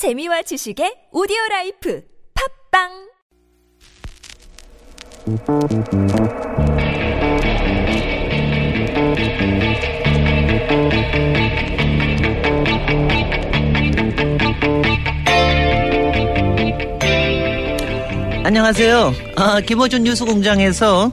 재미와 지식의 오디오 life 팟빵 안녕하세요. 아, 김어준 뉴스 공장에서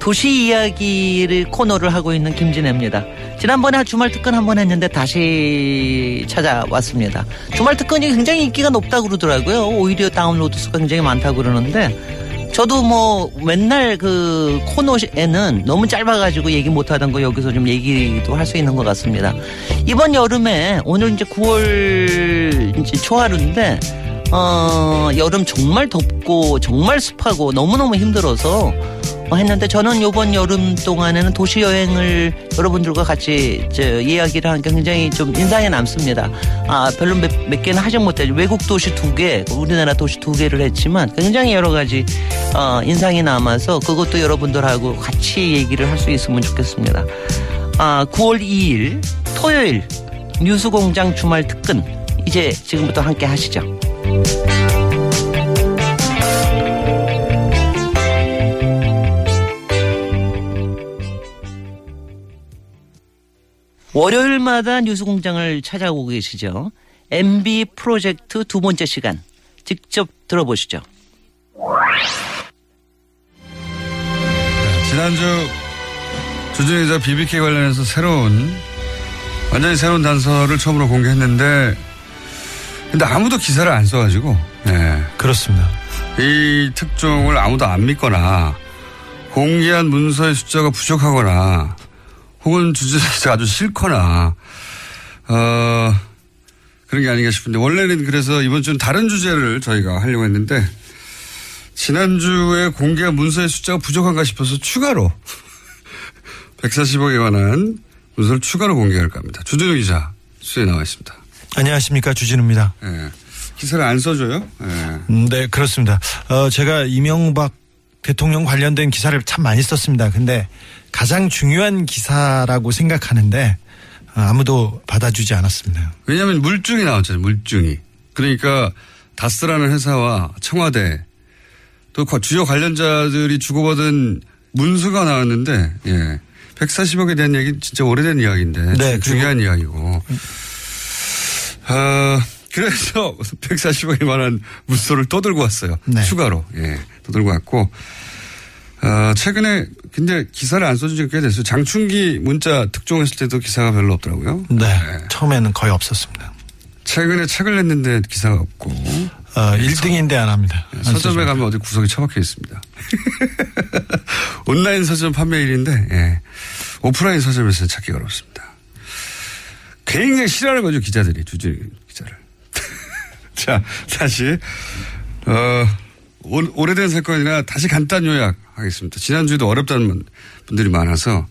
도시 이야기를 코너를 하고 있는 김진혜입니다. 지난번에 주말 특근 한 번 했는데 다시 찾아왔습니다. 주말 특근이 굉장히 인기가 높다고 그러더라고요. 오히려 다운로드 수가 굉장히 많다고 그러는데 저도 뭐 맨날 그 코너에는 너무 짧아가지고 얘기 못하던 거 여기서 좀 얘기도 할 수 있는 것 같습니다. 이번 여름에 오늘 이제 9월 이제 초하루인데 어, 여름 정말 덥고 정말 습하고 너무너무 힘들어서 어, 했는데 저는 이번 여름 동안에는 도시 여행을 여러분들과 같이 저 이야기를 하는 게 굉장히 좀 인상에 남습니다. 아, 별로 몇, 몇 개는 하지 못했죠. 외국 도시 두 개, 우리나라 도시 두 개를 했지만 굉장히 여러 가지 어, 인상이 남아서 그것도 여러분들하고 같이 얘기를 할 수 있으면 좋겠습니다. 아, 9월 2일 토요일 뉴스공장 주말 특근 이제 지금부터 함께 하시죠. 월요일마다 뉴스공장을 찾아오고 계시죠. MB 프로젝트 두 번째 시간 직접 들어보시죠. 네, 지난주 주진의자 BBK 관련해서 새로운 완전히 새로운 단서를 처음으로 공개했는데 근데 아무도 기사를 안 써가지고 네. 그렇습니다. 이 특종을 아무도 안 믿거나 공개한 문서의 숫자가 부족하거나 혹은 주진의가 아주 싫거나 어 그런 게 아닌가 싶은데 원래는 그래서 이번 주는 다른 주제를 저희가 하려고 했는데 지난주에 공개한 문서의 숫자가 부족한가 싶어서 추가로 140억에 관한 문서를 추가로 공개할까 합니다. 주진우 기자 수에 나와 있습니다. 안녕하십니까 주진우입니다. 예. 기사를 안 써줘요? 예. 음, 네 그렇습니다. 어, 제가 이명박 대통령 관련된 기사를 참 많이 썼습니다. 근데 가장 중요한 기사라고 생각하는데 어, 아무도 받아주지 않았습니다. 왜냐하면 물증이 나왔잖아요. 물증이. 그러니까 다스라는 회사와 청와대 또 주요 관련자들이 주고받은 문서가 나왔는데 예. 140억에 대한 얘기 진짜 오래된 이야기인데 네, 중요한 이야기고. 어, 그래서 140억에 관한 문서를 또 들고 왔어요. 네. 추가로. 예. 또 들고 왔고. 어, 최근에 근데 기사를 안 써준 지가 꽤 됐어요. 장충기 문자 특종했을 때도 기사가 별로 없더라고요. 네, 처음에는 거의 없었습니다. 최근에 책을 냈는데 기사가 없고. 어, 1등인데 안 합니다. 안 서점에 쓰죠. 가면 어디 구석에 처박혀 있습니다. 온라인 서점 판매일인데, 예. 오프라인 서점에서는 찾기가 어렵습니다. 굉장히 싫어하는 거죠, 기자들이, 주제 기자를. 자, 다시, 어, 오, 오래된 사건이나 다시 간단 요약하겠습니다. 지난주에도 어렵다는 분들이 많아서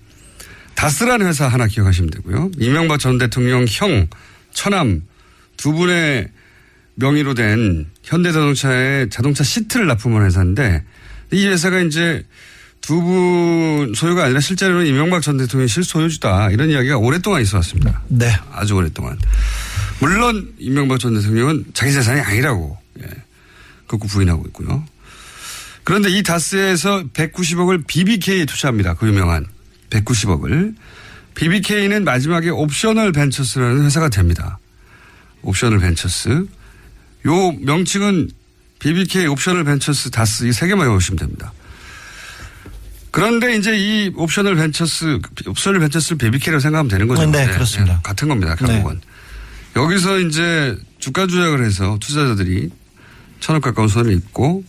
다스라는 회사 하나 기억하시면 되고요. 이명박 전 대통령 형, 처남 두 분의 명의로 된 현대자동차의 자동차 시트를 납품한 회사인데 이 회사가 이제 두 분 소유가 아니라 실제로는 이명박 전 대통령이 실소유주다 이런 이야기가 오랫동안 있어 왔습니다. 네. 아주 오랫동안. 물론 이명박 전 대통령은 자기 재산이 아니라고 예, 극구 부인하고 있고요. 그런데 이 다스에서 190억을 BBK에 투자합니다. 그 유명한 190억을. BBK는 마지막에 옵셔널 벤처스라는 회사가 됩니다. 옵셔널 벤처스. 요 명칭은 BBK 옵셔널 벤처스 다스 이 세 개만 외우시면 됩니다. 그런데 이제 이 옵셔널 벤처스, 옵셔널 벤처스를 BBK라고 생각하면 되는 거죠. 네, 그렇습니다. 같은 겁니다. 결국은. 여기서 이제 주가 조작을 해서 투자자들이 천억 가까운 손을 입고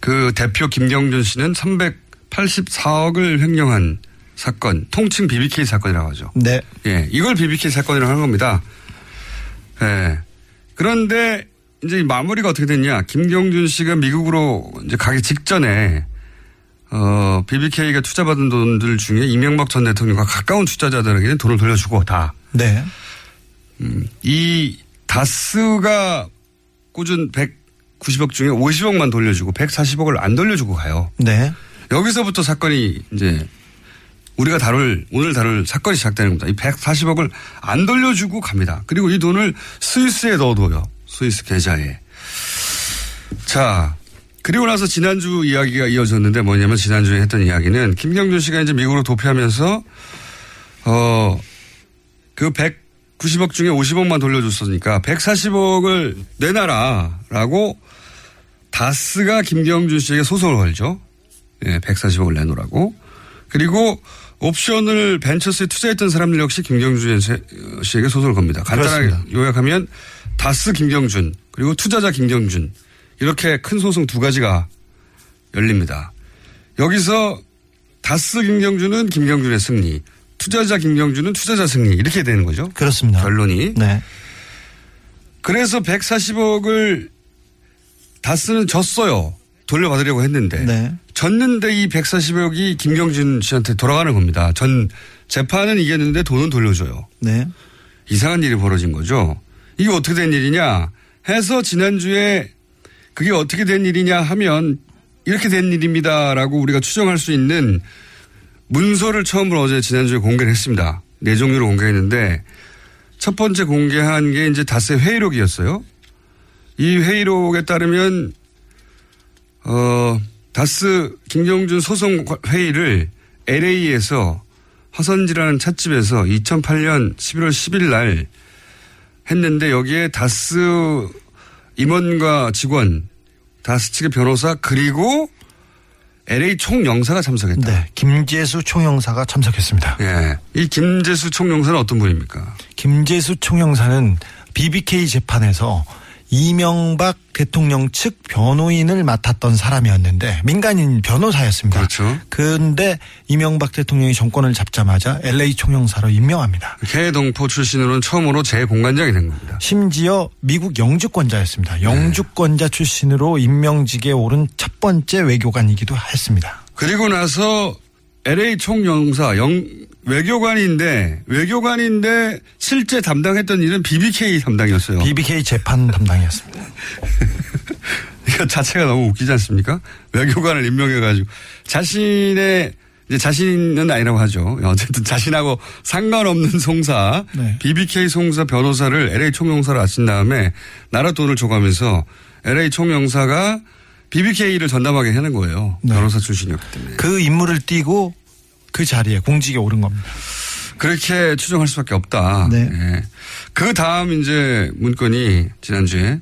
그 대표 김경준 씨는 384억을 횡령한 사건, 통칭 BBK 사건이라고 하죠. 네. 예, 이걸 BBK 사건이라고 하는 겁니다. 예. 그런데 이제 이 마무리가 어떻게 됐냐. 김경준 씨가 미국으로 이제 가기 직전에 어, BBK가 투자받은 돈들 중에 이명박 전 대통령과 가까운 투자자들에게는 돈을 돌려주고 다. 네. 이 다스가 꽂은 190억 중에 50억만 돌려주고 140억을 안 돌려주고 가요. 네. 여기서부터 사건이 이제 우리가 다룰 오늘 다룰 사건이 시작되는 겁니다. 이 140억을 안 돌려주고 갑니다. 그리고 이 돈을 스위스에 넣어둬요. 스위스 계좌에. 자, 그리고 나서 지난주 이야기가 이어졌는데 뭐냐면 지난주에 했던 이야기는 김경준 씨가 이제 미국으로 도피하면서 어, 그 190억 중에 50억만 돌려줬으니까 140억을 내놔라라고 다스가 김경준 씨에게 소송을 걸죠. 예, 140억을 내놓으라고. 그리고 옵션을 벤처스에 투자했던 사람들 역시 김경준 씨에게 소송을 겁니다. 간단하게 그렇습니다. 요약하면 다스 김경준 그리고 투자자 김경준 이렇게 큰 소송 두 가지가 열립니다. 여기서 다스 김경준은 김경준의 승리, 투자자 김경준은 투자자 승리 이렇게 되는 거죠. 그렇습니다. 결론이. 네. 그래서 140억을 다스는 졌어요. 돌려받으려고 했는데. 네. 졌는데 이 140억이 김경준 씨한테 돌아가는 겁니다. 전 재판은 이겼는데 돈은 돌려줘요. 네. 이상한 일이 벌어진 거죠. 이게 어떻게 된 일이냐 해서 지난주에 그게 어떻게 된 일이냐 하면 이렇게 된 일입니다라고 우리가 추정할 수 있는 문서를 처음으로 어제 지난주에 공개를 했습니다. 네 종류로 공개했는데 첫 번째 공개한 게 이제 다스의 회의록이었어요. 이 회의록에 따르면 어 다스 김경준 소송 회의를 LA에서 화선지라는 찻집에서 2008년 11월 10일 날 했는데 여기에 다스 임원과 직원, 다스 측의 변호사 그리고 LA 총영사가 참석했다. 네. 김재수 총영사가 참석했습니다. 예. 이 김재수 총영사는 어떤 분입니까? 김재수 총영사는 BBK 재판에서 이명박 대통령 측 변호인을 맡았던 사람이었는데 민간인 변호사였습니다. 그렇죠. 그런데 이명박 대통령이 정권을 잡자마자 LA 총영사로 임명합니다. 개동포 출신으로는 처음으로 재공관장이 된 겁니다. 심지어 미국 영주권자였습니다. 네. 영주권자 출신으로 임명직에 오른 첫 번째 외교관이기도 했습니다. 그리고 나서 LA 총영사 영 외교관인데 외교관인데 실제 담당했던 일은 BBK 담당이었어요. BBK 재판 담당이었습니다. 이거 자체가 너무 웃기지 않습니까? 외교관을 임명해가지고 자신의 이제 자신은 아니라고 하죠. 어쨌든 자신하고 상관없는 송사, 네. BBK 송사 변호사를 LA 총영사로 아친 다음에 나라 돈을 줘가면서 LA 총영사가 BBK를 전담하게 하는 거예요. 네. 변호사 출신이었기 때문에. 그 임무를 띠고 그 자리에 공직에 오른 겁니다. 그렇게 추정할 수밖에 없다. 네. 예. 그 다음 이제 문건이 지난주에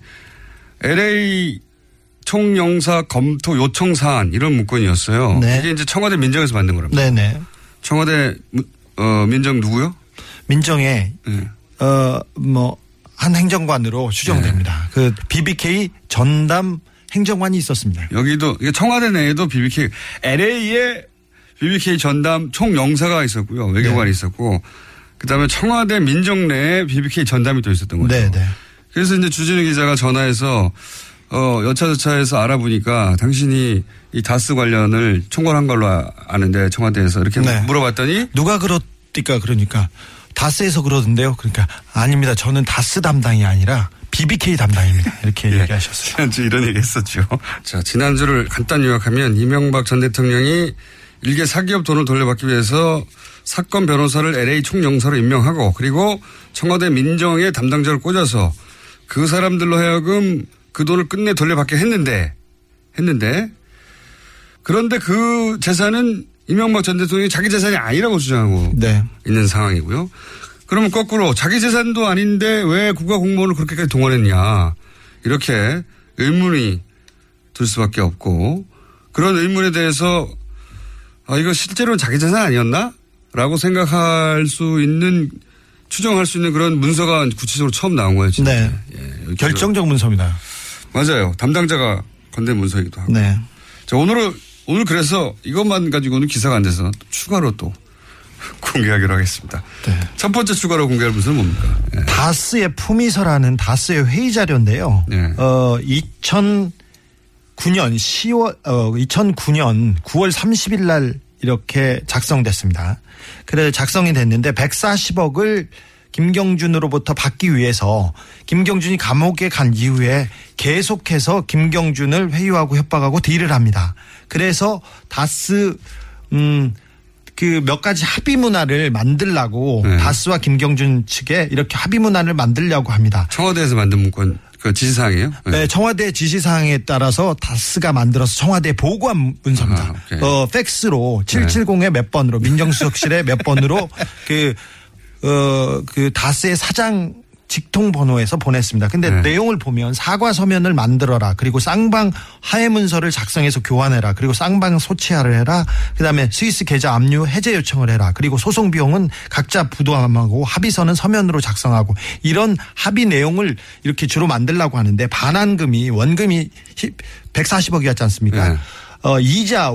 LA 총영사 검토 요청 사안 이런 문건이었어요. 네. 이게 이제 청와대 민정에서 만든 거랍니다. 네네. 청와대 문- 어, 민정 누구요? 민정에 예. 어뭐 한 행정관으로 추정됩니다. 네. 그 BBK 전담 행정관이 있었습니다. 여기도 청와대 내에도 BBK LA에 BBK 전담 총영사가 있었고요. 외교관이 네. 있었고 그다음에 청와대 민정 내에 BBK 전담이 또 있었던 거죠. 네 네. 그래서 이제 주진우 기자가 전화해서 어 여차저차해서 알아보니까 당신이 이 다스 관련을 총괄한 걸로 아- 아는데 청와대에서 이렇게 네. 물어봤더니 누가 그렇디까 그러니까 다스에서 그러던데요. 그러니까 아닙니다. 저는 다스 담당이 아니라 BBK 담당입니다. 이렇게 예. 얘기하셨어요. 지난주 이런 얘기 했었죠. 자, 지난주를 간단히 요약하면 이명박 전 대통령이 일개 사기업 돈을 돌려받기 위해서 사건 변호사를 LA 총영사로 임명하고 그리고 청와대 민정의 담당자를 꽂아서 그 사람들로 하여금 그 돈을 끝내 돌려받게 했는데 했는데 그런데 그 재산은 이명박 전 대통령이 자기 재산이 아니라고 주장하고 네. 있는 상황이고요. 그러면 거꾸로 자기 재산도 아닌데 왜 국가 공무원을 그렇게까지 동원했냐 이렇게 의문이 들 수밖에 없고 그런 의문에 대해서 아 이거 실제로는 자기 재산 아니었나? 라고 생각할 수 있는 추정할 수 있는 그런 문서가 구체적으로 처음 나온 거예요. 진짜. 네. 예, 결정적 문서입니다. 맞아요. 담당자가 건넨 문서이기도 하고. 네. 자, 오늘은, 오늘 그래서 이것만 가지고는 기사가 안 돼서 추가로 또 공개하기로 하겠습니다. 네. 첫 번째 추가로 공개할 문서는 뭡니까? 예. 다스의 품위서라는 다스의 회의 자료인데요. 네. 어, 2009년 10월, 어, 2009년 9월 30일 날 이렇게 작성됐습니다. 그래 작성이 됐는데 140억을 김경준으로부터 받기 위해서 김경준이 감옥에 간 이후에 계속해서 김경준을 회유하고 협박하고 딜을 합니다. 그래서 다스 음, 그 몇 가지 합의 문화를 만들라고 네. 다스와 김경준 측에 이렇게 합의 문화를 만들려고 합니다. 청와대에서 만든 문건 그 지시사항이에요? 네, 청와대 지시사항에 따라서 다스가 만들어서 청와대 보고한 문서입니다. 아. 어, 팩스로 770에 몇 번으로 민정수석실에 몇 번으로 그, 어, 그 다스의 사장 직통 번호에서 보냈습니다. 근데 네. 내용을 보면 사과 서면을 만들어라. 그리고 쌍방 하해 문서를 작성해서 교환해라. 그리고 쌍방 소치하를 해라. 그다음에 스위스 계좌 압류 해제 요청을 해라. 그리고 소송 비용은 각자 부담하고 합의서는 서면으로 작성하고 이런 합의 내용을 이렇게 주로 만들라고 하는데 반환금이 원금이 140억이었지 않습니까? 네. 어 이자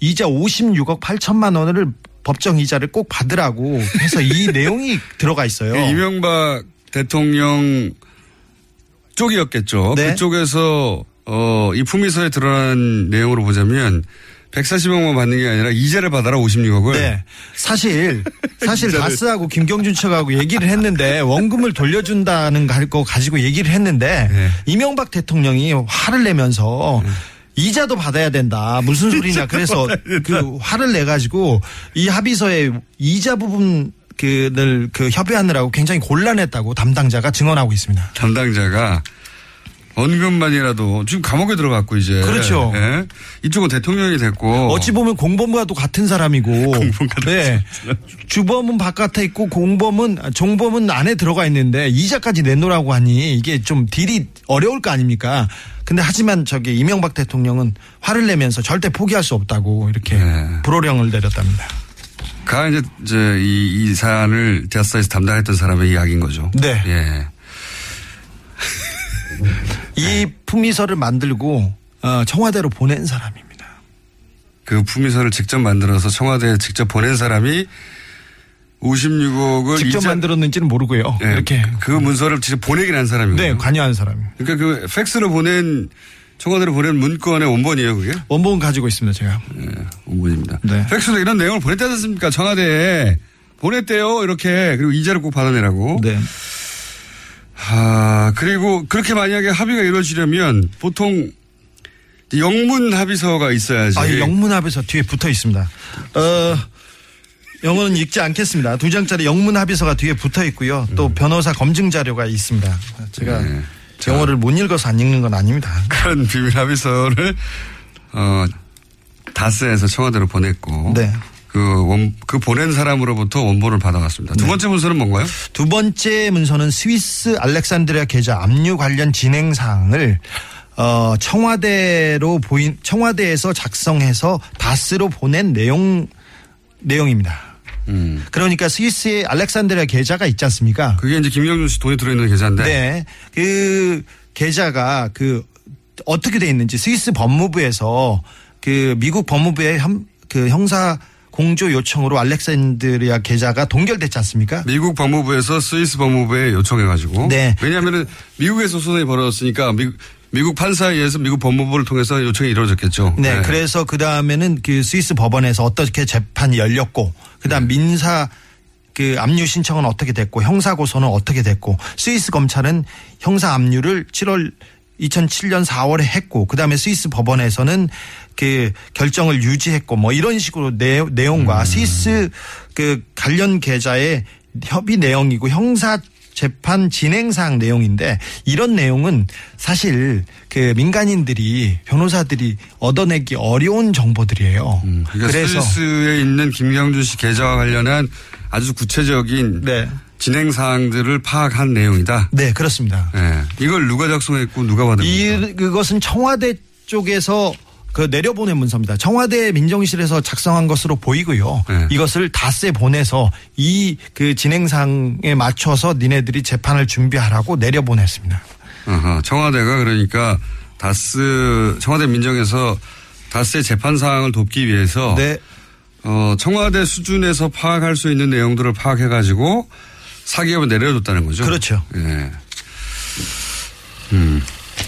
이자 56억 8천만 원을 법정 이자를 꼭 받으라고 해서 이 내용이 들어가 있어요. 그 이명박 대통령 쪽이었겠죠. 네. 그쪽에서 어, 이 품위서에 드러난 내용으로 보자면 140억만 받는 게 아니라 이자를 받아라 56억을. 네. 사실, 사실. 다스하고 김경준 측하고 얘기를 했는데 원금을 돌려준다는 거 가지고 얘기를 했는데 네. 이명박 대통령이 화를 내면서 이자도 받아야 된다. 무슨 소리냐. 그래서 그 화를 내 가지고 이 합의서에 이자 부분 그를 그 협의하느라고 굉장히 곤란했다고 담당자가 증언하고 있습니다. 담당자가 원금만이라도 지금 감옥에 들어갔고 이제. 그렇죠. 예? 이쪽은 대통령이 됐고. 어찌 보면 공범과도 같은 사람이고. 네. 주범은 바깥에 있고 공범은 종범은 안에 들어가 있는데 이자까지 내놓으라고 하니 이게 좀 딜이 어려울 거 아닙니까? 근데 하지만 저기 이명박 대통령은 화를 내면서 절대 포기할 수 없다고 이렇게 네. 불호령을 내렸답니다. 가 이제, 이제 이, 이 사안을 대사에서 담당했던 사람의 이야기인 거죠. 네. 예. 이 품위서를 만들고 어, 청와대로 보낸 사람입니다. 그 품위서를 직접 만들어서 청와대에 직접 보낸 사람이 56억을 직접 이자- 만들었는지는 모르고요. 예, 이렇게 그 문서를 직접 보내긴 한 사람이거든요. 네 관여한 사람. 그러니까 그 팩스로 보낸 청와대로 보낸 문건의 원본이에요, 그게? 원본 가지고 있습니다 제가. 예, 원본입니다. 네. 팩스로 이런 내용을 보냈지 않습니까? 청와대에 보냈대요, 이렇게. 그리고 이자를 꼭 받아내라고. 네. 아, 그리고 그렇게 만약에 합의가 이루어지려면 보통 영문 합의서가 있어야지. 아, 이 영문 합의서 뒤에 붙어 있습니다. 어, 영어는 읽지 않겠습니다. 두 장짜리 영문 합의서가 뒤에 붙어 있고요. 또 변호사 검증 자료가 있습니다. 제가 네. 영어를 못 읽어서 안 읽는 건 아닙니다. 그런 비밀 합의서를 어 다스에서 청와대로 보냈고 네. 그 원, 그 보낸 사람으로부터 원본을 받아갔습니다. 두 번째 문서는 뭔가요? 두 번째 문서는 스위스 알렉산드리아 계좌 압류 관련 진행 사항을 어, 청와대로 보인 청와대에서 작성해서 다스로 보낸 내용 내용입니다. 음. 그러니까 스위스의 알렉산드리아 계좌가 있지 않습니까? 그게 이제 김경준 씨 돈이 들어있는 계좌인데. 네. 그 계좌가 그 어떻게 돼 있는지 스위스 법무부에서 그 미국 법무부의 형, 그 형사 공조 요청으로 알렉산드리아 계좌가 동결됐지 않습니까? 미국 법무부에서 스위스 법무부에 요청해가지고. 네. 왜냐하면 미국에서 소송이 벌어졌으니까 미국, 미국 판사에 의해서 미국 법무부를 통해서 요청이 이루어졌겠죠. 네. 그래서 그 다음에는 그 스위스 법원에서 어떻게 재판이 열렸고 그 다음 민사 그 압류 신청은 어떻게 됐고 형사 고소는 어떻게 됐고 스위스 검찰은 형사 압류를 7월 2007년 4월에 했고 그다음에 스위스 법원에서는 그 결정을 유지했고 뭐 이런 식으로 내, 내용과 스위스 그 관련 계좌의 협의 내용이고 형사 재판 진행 사항 내용인데 이런 내용은 사실 그 민간인들이 변호사들이 얻어내기 어려운 정보들이에요. 그러니까 그래서 스위스에 있는 김경준 씨 계좌와 관련한 아주 구체적인 네. 진행 사항들을 파악한 내용이다. 네, 그렇습니다. 네. 이걸 누가 작성했고 누가 받은 겁니까? 이 그것은 청와대 쪽에서 그 내려보낸 문서입니다. 청와대 민정실에서 작성한 것으로 보이고요. 네. 이것을 다스에 보내서 이 그 진행상에 맞춰서 니네들이 재판을 준비하라고 내려보냈습니다. 어허, 청와대가 그러니까 다스 청와대 민정에서 다스의 재판 사항을 돕기 위해서 네. 어, 청와대 수준에서 파악할 수 있는 내용들을 파악해 가지고 사기업을 내려줬다는 거죠. 그렇죠. 예. 음.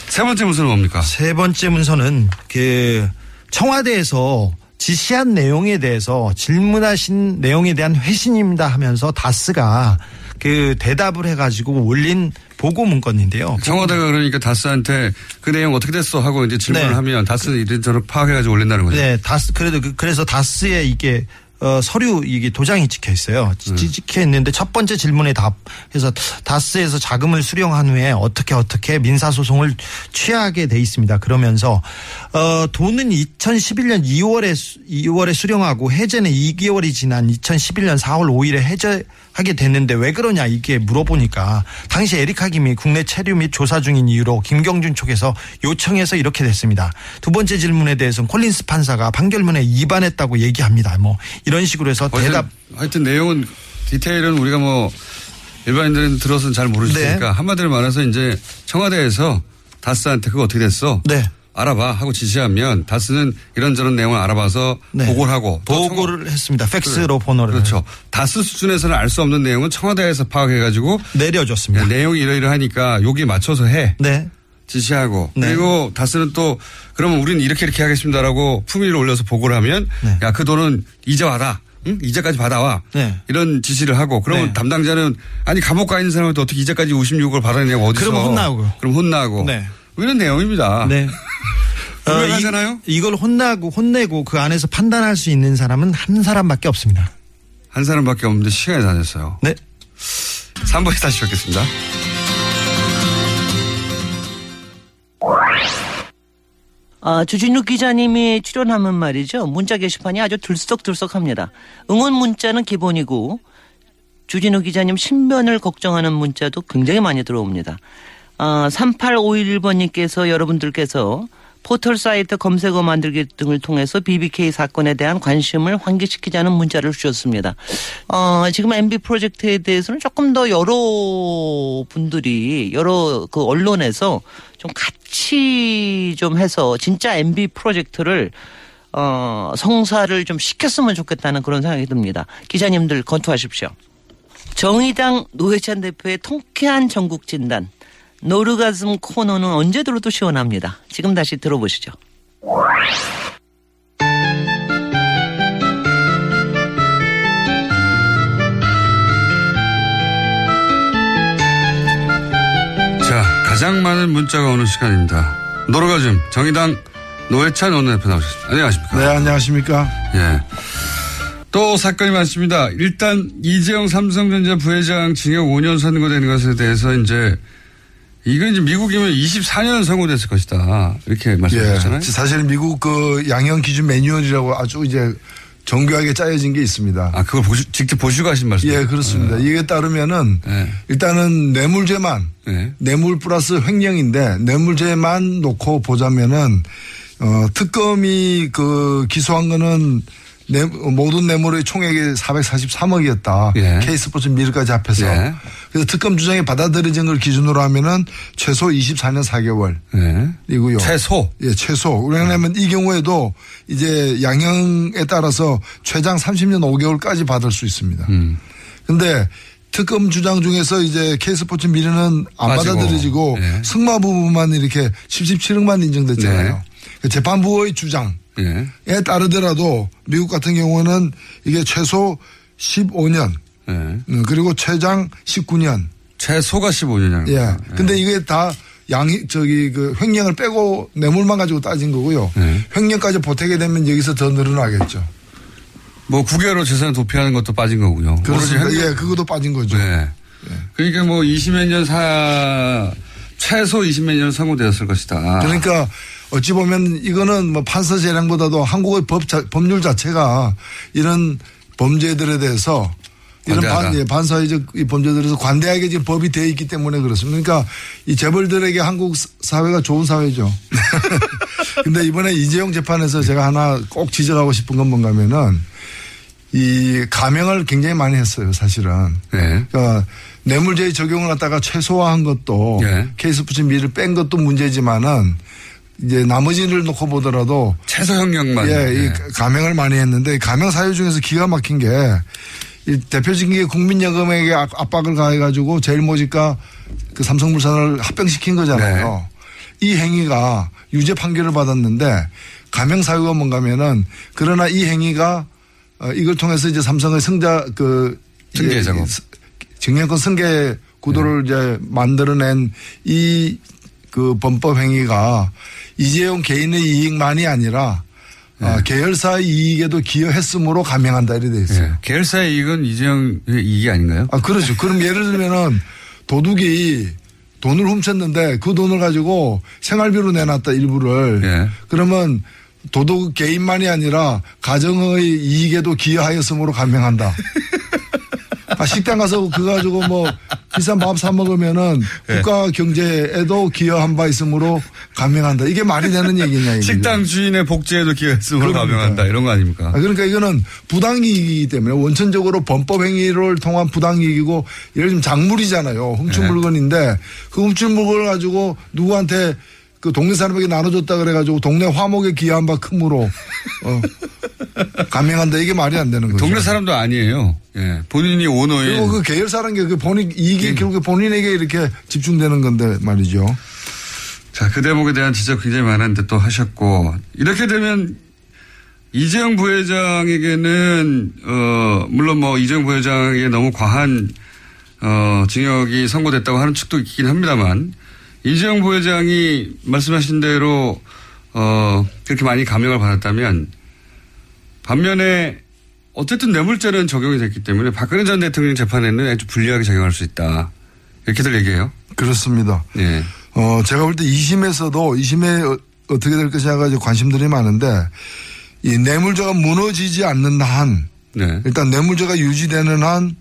세 번째 문서는 뭡니까? 세 번째 문서는 그 청와대에서 지시한 내용에 대해서 질문하신 내용에 대한 회신입니다 하면서 다스가 그 대답을 해가지고 올린 보고 문건인데요. 청와대가 그러니까 다스한테 그 내용 어떻게 됐어 하고 이제 질문을 네. 하면 다스는 이런저런 파악해가지고 올린다는 거죠. 네, 다스 그래도 그, 그래서 다스의 이게 어, 서류 이게 도장이 찍혀 있어요. 음. 찌- 찍혀 있는데 첫 번째 질문에 답. 그래서 다스에서 자금을 수령한 후에 어떻게 어떻게 민사 소송을 취하게 돼 있습니다. 그러면서 어, 돈은 2011년 2월에 2월에 수령하고 해제는 2개월이 지난 2011년 4월 5일에 해제 하게 됐는데 왜 그러냐 이게 물어보니까 당시 에리카 김이 국내 체류 및 조사 중인 이유로 김경준 쪽에서 요청해서 이렇게 됐습니다. 두 번째 질문에 대해서는 콜린스 판사가 판결문에 위반했다고 얘기합니다. 뭐 이런 식으로 해서 하여튼, 대답 하여튼 내용은 디테일은 우리가 뭐 일반인들은 들어서는 잘 모르시니까 네. 한마디로 말해서 이제 청와대에서 다스한테 그거 어떻게 됐어? 네. 알아봐 하고 지시하면 다스는 이런저런 내용을 알아봐서 네. 보고를 하고 또 보고를 했습니다. 팩스로 번호를 그렇죠. 다스 수준에서는 알 수 없는 내용은 청와대에서 파악해 가지고 내려줬습니다. 야, 내용이 이러이러하니까 여기 맞춰서 해 네. 지시하고 네. 그리고 다스는 또 그러면 우리는 이렇게 이렇게 하겠습니다라고 품위를 올려서 보고를 하면 네. 야그 돈은 이제 받아 응? 이자까지 받아와 네. 이런 지시를 하고 그러면 네. 담당자는 아니 감옥 가 있는 사람한테 어떻게 이자까지 56억을 받아내냐고 어디서 그러면 혼나고. 그럼 혼나고 네. 뭐 이런 내용입니다. 네. 어, 분명하잖아요? 이, 이걸 혼나고 혼내고 그 안에서 판단할 수 있는 사람은 한 사람밖에 없습니다. 한 사람밖에 없는데 시간이 다 됐어요. 네. 3부에 다시 뵙겠습니다. 아, 주진우 기자님이 출연하면 말이죠. 문자 게시판이 아주 들썩들썩합니다. 응원 문자는 기본이고 주진우 기자님 신변을 걱정하는 문자도 굉장히 많이 들어옵니다. 아, 3851번님께서 여러분들께서 포털 사이트 검색어 만들기 등을 통해서 BBK 사건에 대한 관심을 환기시키자는 문자를 주셨습니다. 어, 지금 MB 프로젝트에 대해서는 조금 더 여러 분들이 여러 그 언론에서 좀 같이 좀 해서 진짜 MB 프로젝트를 어, 성사를 좀 시켰으면 좋겠다는 그런 생각이 듭니다. 기자님들 검토하십시오. 정의당 노회찬 대표의 통쾌한 전국 진단. 노르가즘 코너는 언제 들어도 시원합니다. 지금 다시 들어보시죠. 자, 가장 많은 문자가 오는 시간입니다. 노르가즘 정의당 노회찬 원내대표 나오셨습니다. 안녕하십니까? 네, 안녕하십니까. 예. 또 사건이 많습니다. 일단 이재용 삼성전자 부회장 징역 5년 선고되는 것에 대해서 이제 이건 이제 미국이면 24년 선고됐을 것이다. 이렇게 말씀하셨잖아요. 예. 사실 미국 그 양형 기준 매뉴얼이라고 아주 이제 정교하게 짜여진 게 있습니다. 아, 그걸 보시, 직접 보시고 하신 말씀이에요? 예, 그렇습니다. 이게 따르면은 예. 일단은 뇌물죄만 예. 뇌물 플러스 횡령인데 뇌물죄만 놓고 보자면은 어 특검이 그 기소한 거는 뇌, 모든 뇌물의 총액이 443억이었다. 예. K스포츠 미르까지 합해서. 예. 그래서 특검 주장이 받아들여진 걸 기준으로 하면은 최소 24년 4개월. 예. 이고요. 최소. 예, 최소. 왜냐하면 이 경우에도 이제 양형에 따라서 최장 30년 5개월까지 받을 수 있습니다. 음. 근데 특검 주장 중에서 이제 K스포츠 미르는 안 빠지고. 받아들여지고 예. 승마 부분만 이렇게 77억만 인정됐잖아요. 네. 그 재판부의 주장에 예. 따르더라도 미국 같은 경우는 이게 최소 15년 예. 음, 그리고 최장 19년. 최소가 15년이라는 예. 근데 이게 다 양이 저기 그 횡령을 빼고 뇌물만 가지고 따진 거고요. 네. 횡령까지 보태게 되면 여기서 더 늘어나겠죠. 뭐 9개월로 재산 도피하는 것도 빠진 거고요. 그렇습니다. 횡령- 예, 그것도 빠진 거죠. 네. 그러니까 뭐 20몇 년 사, 최소 20몇 년 선고되었을 것이다. 그러니까 어찌 보면 이거는 뭐 판사 재량보다도 한국의 법 자- 법률 자체가 이런 범죄들에 대해서 이런. 반, 예, 반사회적 이 범죄들에서 관대하게 지금 법이 되어 있기 때문에 그렇습니다. 그러니까 이 재벌들에게 한국 사회가 좋은 사회죠. 근데 이번에 이재용 재판에서 제가 하나 꼭 지적하고 싶은 건 뭔가 하면은 이 가명을 굉장히 많이 했어요, 사실은. 네. 그러니까 뇌물죄 적용을 갖다가 최소화한 것도 예. 케이스푸치 미를 뺀 것도 문제지만은 이제 나머지를 놓고 보더라도 최소 형량만. 예, 이 예. 가명을 많이 했는데 가명 사유 중에서 기가 막힌 게이 대표적인 게 국민연금에게 압- 압박을 가해가지고 제일모직과 그 삼성물산을 합병시킨 거잖아요. 네. 이 행위가 유죄 판결을 받았는데 가명 사유가 뭔가면은 그러나 이 행위가 어, 이걸 통해서 이제 삼성의 승자 그 승계 이게 작업. 증여권 승계 구도를 이제 만들어낸 이 그 범법 행위가 이재용 개인의 이익만이 아니라 아, 계열사의 이익에도 기여했으므로 감행한다 이래 돼 있어요. 예. 계열사의 이익은 이재용의 이익이 아닌가요? 아, 그렇죠. 그럼 예를 들면은 도둑이 돈을 훔쳤는데 그 돈을 가지고 생활비로 내놨다 일부를. 예. 그러면 도둑 개인만이 아니라 가정의 이익에도 기여하였으므로 감행한다. 아, 식당 가서 그거 가지고 뭐 비싼 밥 사 먹으면은 예. 국가 경제에도 기여한 바 있으므로 감행한다. 이게 말이 되는 얘기냐 이거죠. 식당 주인의 복지에도 기여했으므로. 감형한다 이런 거 아닙니까? 아, 그러니까 이거는 부당이익이기 때문에 원천적으로 범법 행위를 통한 부당이익이고 예를 들면 작물이잖아요. 훔친 네. 물건인데 그 훔친 물건을 가지고 누구한테 그 동네 사람에게 나눠줬다 그래가지고 동네 화목에 기여한 바 크므로 어, 감행한다 이게 말이 안 되는 거죠. 동네 사람도 아니에요. 예. 본인이 오너인 그리고 그 계열사라는 게 그 본인 이익이 결국에 본인에게 이렇게 집중되는 건데 말이죠. 자, 그 대목에 대한 지적 굉장히 많은데 또 하셨고, 이렇게 되면 이재용 부회장에게는, 어, 물론 뭐 이재용 부회장에게 너무 과한, 어, 징역이 선고됐다고 하는 측도 있긴 합니다만, 이재용 부회장이 말씀하신 대로, 어, 그렇게 많이 감형을 받았다면, 반면에 어쨌든 뇌물죄는 적용이 됐기 때문에 박근혜 전 대통령 재판에는 아주 불리하게 적용할 수 있다. 이렇게들 얘기해요. 그렇습니다. 예. 어, 제가 볼 때 2심에서도 2심에 어, 어떻게 될 것이냐 가지고 관심들이 많은데 이 뇌물죄가 무너지지 않는 한 네. 일단 뇌물죄가 유지되는 한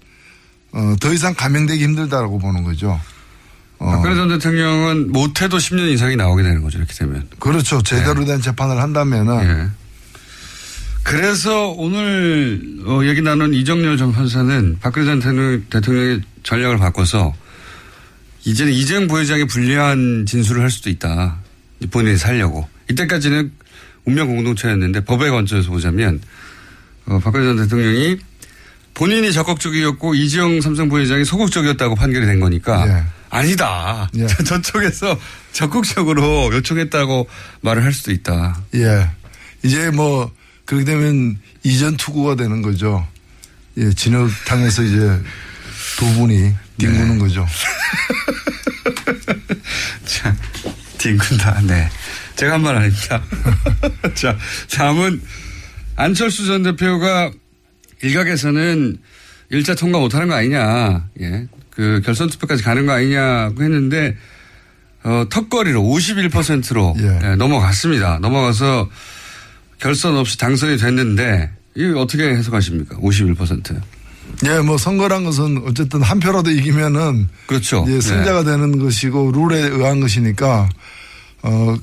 어, 더 이상 감형되기 힘들다라고 보는 거죠. 어, 박근혜 전 대통령은 못해도 10년 이상이 나오게 되는 거죠, 이렇게 되면. 그렇죠. 제대로 된 재판을 한다면은 예. 그래서 오늘 어, 얘기 나눈 이정렬 전 판사는 박근혜 전 대통령- 대통령의 전략을 바꿔서 이제는 이재용 부회장이 불리한 진술을 할 수도 있다. 본인이 살려고. 이때까지는 운명 공동체였는데 법에 관점에서 보자면 어, 박근혜 전 대통령이 본인이 적극적이었고 이재용 삼성 부회장이 소극적이었다고 판결이 된 거니까 예. 아니다. 예. 저쪽에서 적극적으로 요청했다고 말을 할 수도 있다. 예. 이제 뭐 그렇게 되면 이전 투구가 되는 거죠. 예, 진흙탕에서 이제 두 분이 뒹구는 네. 거죠. 자, 뒹군다. 네. 제가 한 말 아닙니다. 자, 다음은 안철수 전 대표가 일각에서는 1차 통과 못하는 거 아니냐. 예. 그 결선 투표까지 가는 거 아니냐고 했는데, 어, 턱걸이로 51%로 예. 넘어갔습니다. 넘어가서 결선 없이 당선이 됐는데, 이거 어떻게 해석하십니까? 51%. 예, 뭐 선거란 것은 어쨌든 한 표라도 이기면은 그렇죠. 예, 승자가 되는 것이고 룰에 의한 것이니까 어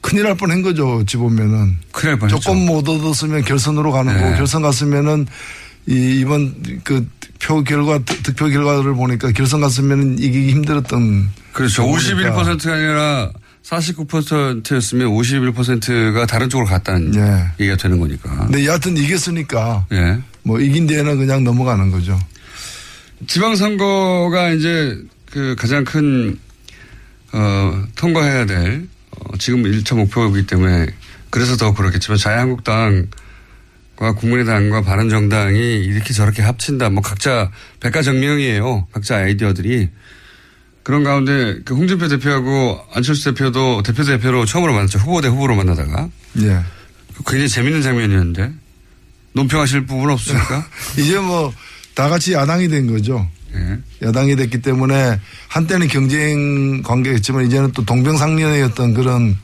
큰일 날 뻔한 거죠. 어찌 보면은 큰일 날 뻔했죠. 조금 못 얻었으면 결선으로 가는 네. 거고 결선 갔으면은 이 이번 그 표 결과 득- 득표 결과를 보니까 결선 갔으면은 이기기 힘들었던 그렇죠. 경우니까. 51%가 아니라 49%였으면 51%가 다른 쪽으로 갔다는 예. 얘기가 되는 거니까. 근데 여하튼 이겼으니까 예. 뭐 이긴 데에는 그냥 넘어가는 거죠. 지방선거가 이제 그 가장 큰, 어, 통과해야 될, 어, 지금 1차 목표이기 때문에 그래서 더 그렇겠지만 자유한국당 과 국민의당과 바른정당이 이렇게 저렇게 합친다. 뭐 각자 백가정명이에요. 각자 아이디어들이. 그런 가운데 그 홍준표 대표하고 안철수 대표도 대표 대표로 처음으로 만났죠. 후보 대 후보로 만나다가. 예. 굉장히 재밌는 장면이었는데. 논평하실 부분 없습니까? 이제 뭐 다 같이 야당이 된 거죠. 예. 야당이 됐기 때문에 한때는 경쟁 관계였지만 이제는 또 동병상련이었던 그런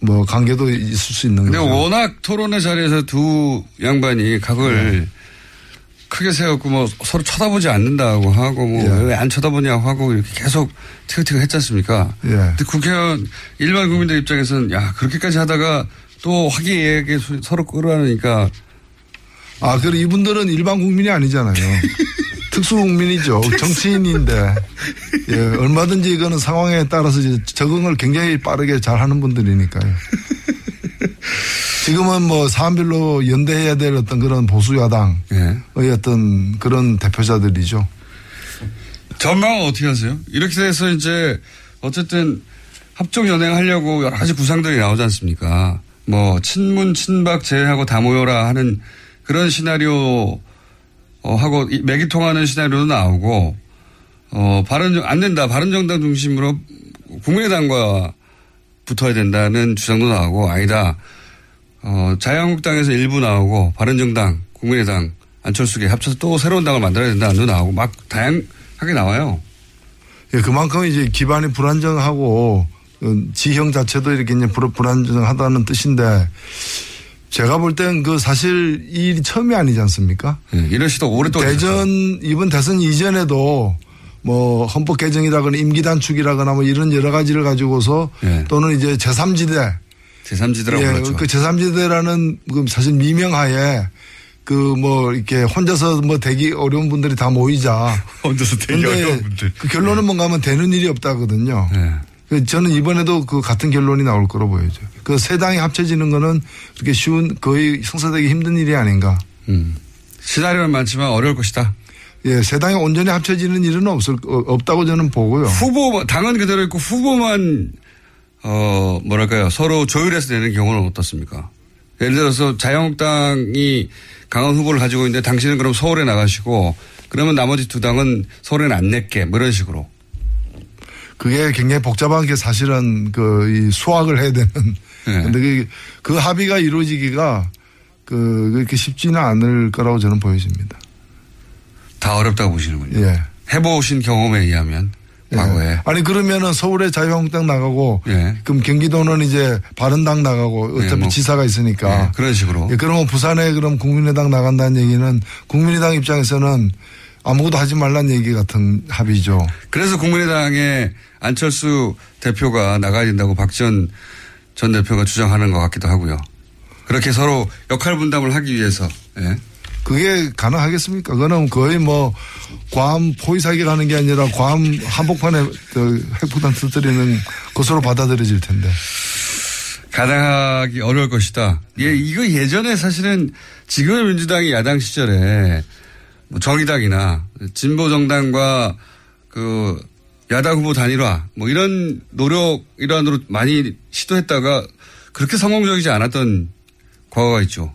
뭐 관계도 있을 수 있는 근데 거죠. 워낙 토론의 자리에서 두 양반이 각을 네. 크게 세웠고 뭐 서로 쳐다보지 않는다고 하고 뭐 예. 왜안 쳐다보냐고 하고 이렇게 계속 티격태격 했지 않습니까? 예. 근데 국회의원 일반 국민들 입장에서는 야 그렇게까지 하다가 또 화기애애하게 소- 서로 끌어안으니까 아, 그리고 이분들은 일반 국민이 아니잖아요. 특수 국민이죠. 정치인인데. 예, 얼마든지 이거는 상황에 따라서 이제 적응을 굉장히 빠르게 잘 하는 분들이니까요. 지금은 뭐 사안별로 연대해야 될 어떤 그런 보수 야당의 예. 어떤 그런 대표자들이죠. 전망은 어떻게 하세요? 이렇게 돼서 이제 어쨌든 합종 연행 하려고 여러 가지 구상들이 나오지 않습니까? 뭐 친문 친박 제외하고 다 모여라 하는 그런 시나리오 어, 하고 이 맥이 통하는 시나리오도 나오고 어 바른 안 된다 바른 정당 중심으로 국민의당과 붙어야 된다는 주장도 나오고 아니다 어, 자유한국당에서 일부 나오고 바른정당, 국민의당, 안철수계 합쳐서 또 새로운 당을 만들어야 된다는 도 나오고 막 다양하게 나와요. 예, 그만큼 이제 기반이 불안정하고 어, 지형 자체도 이렇게 이제 불- 불안정하다는 뜻인데 제가 볼 땐 그 사실 이 일이 처음이 아니지 않습니까? 예, 이런 시도 오랫동안 있었죠. 대전 이번 대선 이전에도 뭐 헌법 개정이라거나 임기 단축이라거나 뭐 이런 여러 가지를 가지고서 예. 또는 이제 제3지대 제3지대라고 예, 불렀죠. 그 제3지대라는 그 사실 미명하에 그 뭐 이렇게 혼자서 뭐 되기 어려운 분들이 다 모이자. 혼자서 근데 어려운 분들. 그 결론은 뭔가 하면 되는 일이 없다거든요. 예. 그 저는 이번에도 그 같은 결론이 나올 거로 보여져요. 그세 당이 합쳐지는 거는 그렇게 쉬운 거의 성사되기 힘든 일이 아닌가. 음. 시나리오는 많지만 어려울 것이다. 예, 세 당이 온전히 합쳐지는 일은 없을 어, 없다고 저는 보고요. 후보 당은 그대로 있고 후보만 어 뭐랄까요 서로 조율해서 내는 경우는 어떻습니까? 예를 들어서 자유한국당이 강한 후보를 가지고 있는데 당신은 그럼 서울에 나가시고 그러면 나머지 두 당은 서울에는 안 낼게 뭐 이런 식으로 그게 굉장히 복잡한 게 사실은 그 이 수학을 해야 되는. 예. 근데 그, 그 합의가 이루어지기가 그 그렇게 쉽지는 않을 거라고 저는 보여집니다. 다 어렵다고 보시는군요. 예. 해보신 경험에 의하면 과거에 예. 아니 그러면은 서울에 자유한국당 나가고 예. 그럼 경기도는 이제 바른당 나가고 어차피 예, 뭐. 지사가 있으니까 예, 그런 식으로 예, 그러면 부산에 그럼 국민의당 나간다는 얘기는 국민의당 입장에서는 아무것도 하지 말란 얘기 같은 합의죠. 그래서 국민의당의 안철수 대표가 나가야 된다고 박지원 전 대표가 주장하는 것 같기도 하고요. 그렇게 서로 역할 분담을 하기 위해서 예. 그게 가능하겠습니까? 그거는 거의 뭐 괌 포위 사기가 하는 게 아니라 괌 한복판에 그 핵폭탄 터뜨리는 것으로 받아들여질 텐데. 가능하기 어려울 것이다. 예, 이거 예전에 사실은 지금의 민주당이 야당 시절에 뭐 정의당이나 진보 정당과 그 야당 후보 단일화 뭐 이런 노력 일환으로 많이 시도했다가 그렇게 성공적이지 않았던 과거가 있죠.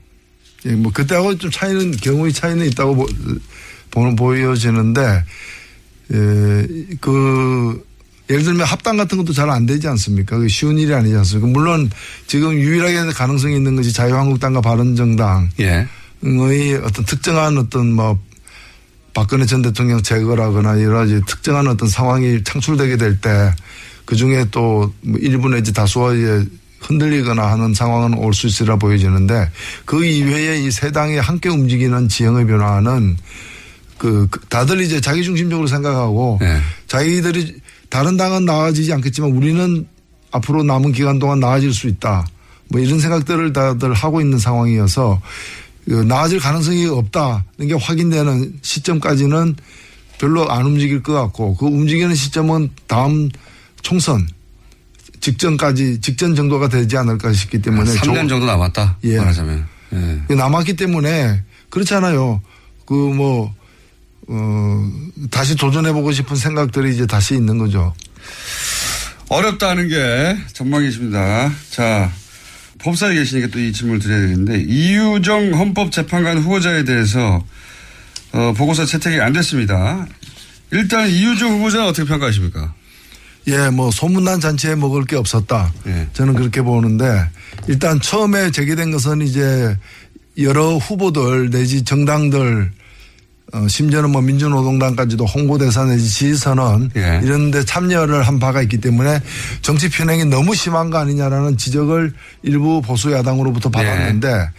예, 뭐 그때하고 좀 차이는 경우의 차이는 있다고 보, 보는 보여지는데 예, 그 예를 들면 합당 같은 것도 잘 안 되지 않습니까? 그 쉬운 일이 아니지 않습니까? 물론 지금 유일하게 가능성이 있는 것이 자유한국당과 바른정당 예. 의 어떤 특정한 어떤 뭐 박근혜 전 대통령 제거라거나 여러 가지 특정한 어떤 상황이 창출되게 될 때 그 중에 또뭐 일부 내지 이제 흔들리거나 하는 상황은 올 수 있으라 보여지는데 그 이외에 이 세 당이 함께 움직이는 지형의 변화는 그, 그 다들 이제 자기 중심적으로 생각하고 네. 자기들이 다른 당은 나아지지 않겠지만 우리는 앞으로 남은 기간 동안 나아질 수 있다. 뭐 이런 생각들을 다들 하고 있는 상황이어서 그 나아질 가능성이 없다는 게 확인되는 시점까지는 별로 안 움직일 것 같고 그 움직이는 시점은 다음 총선 직전까지 직전 정도가 되지 않을까 싶기 때문에 3년 정도 남았다. 예. 말하자면. 예. 남았기 때문에 그렇잖아요. 그 뭐, 어, 다시 도전해보고 싶은 생각들이 이제 다시 있는 거죠. 어렵다는 게 전망이십니다. 자, 법사에 계시니까 또 이 질문을 드려야 되는데, 이유정 헌법재판관 후보자에 대해서, 어, 보고서 채택이 안 됐습니다. 일단 이유정 후보자는 어떻게 평가하십니까? 예, 뭐 소문난 잔치에 먹을 게 없었다. 예. 저는 그렇게 보는데 일단 처음에 제기된 것은 이제 여러 후보들 내지 정당들 어, 심지어는 뭐 민주노동당까지도 홍보대사 내지 지지선언 예. 이런 데 참여를 한 바가 있기 때문에 정치 편행이 너무 심한 거 아니냐라는 지적을 일부 보수 야당으로부터 받았는데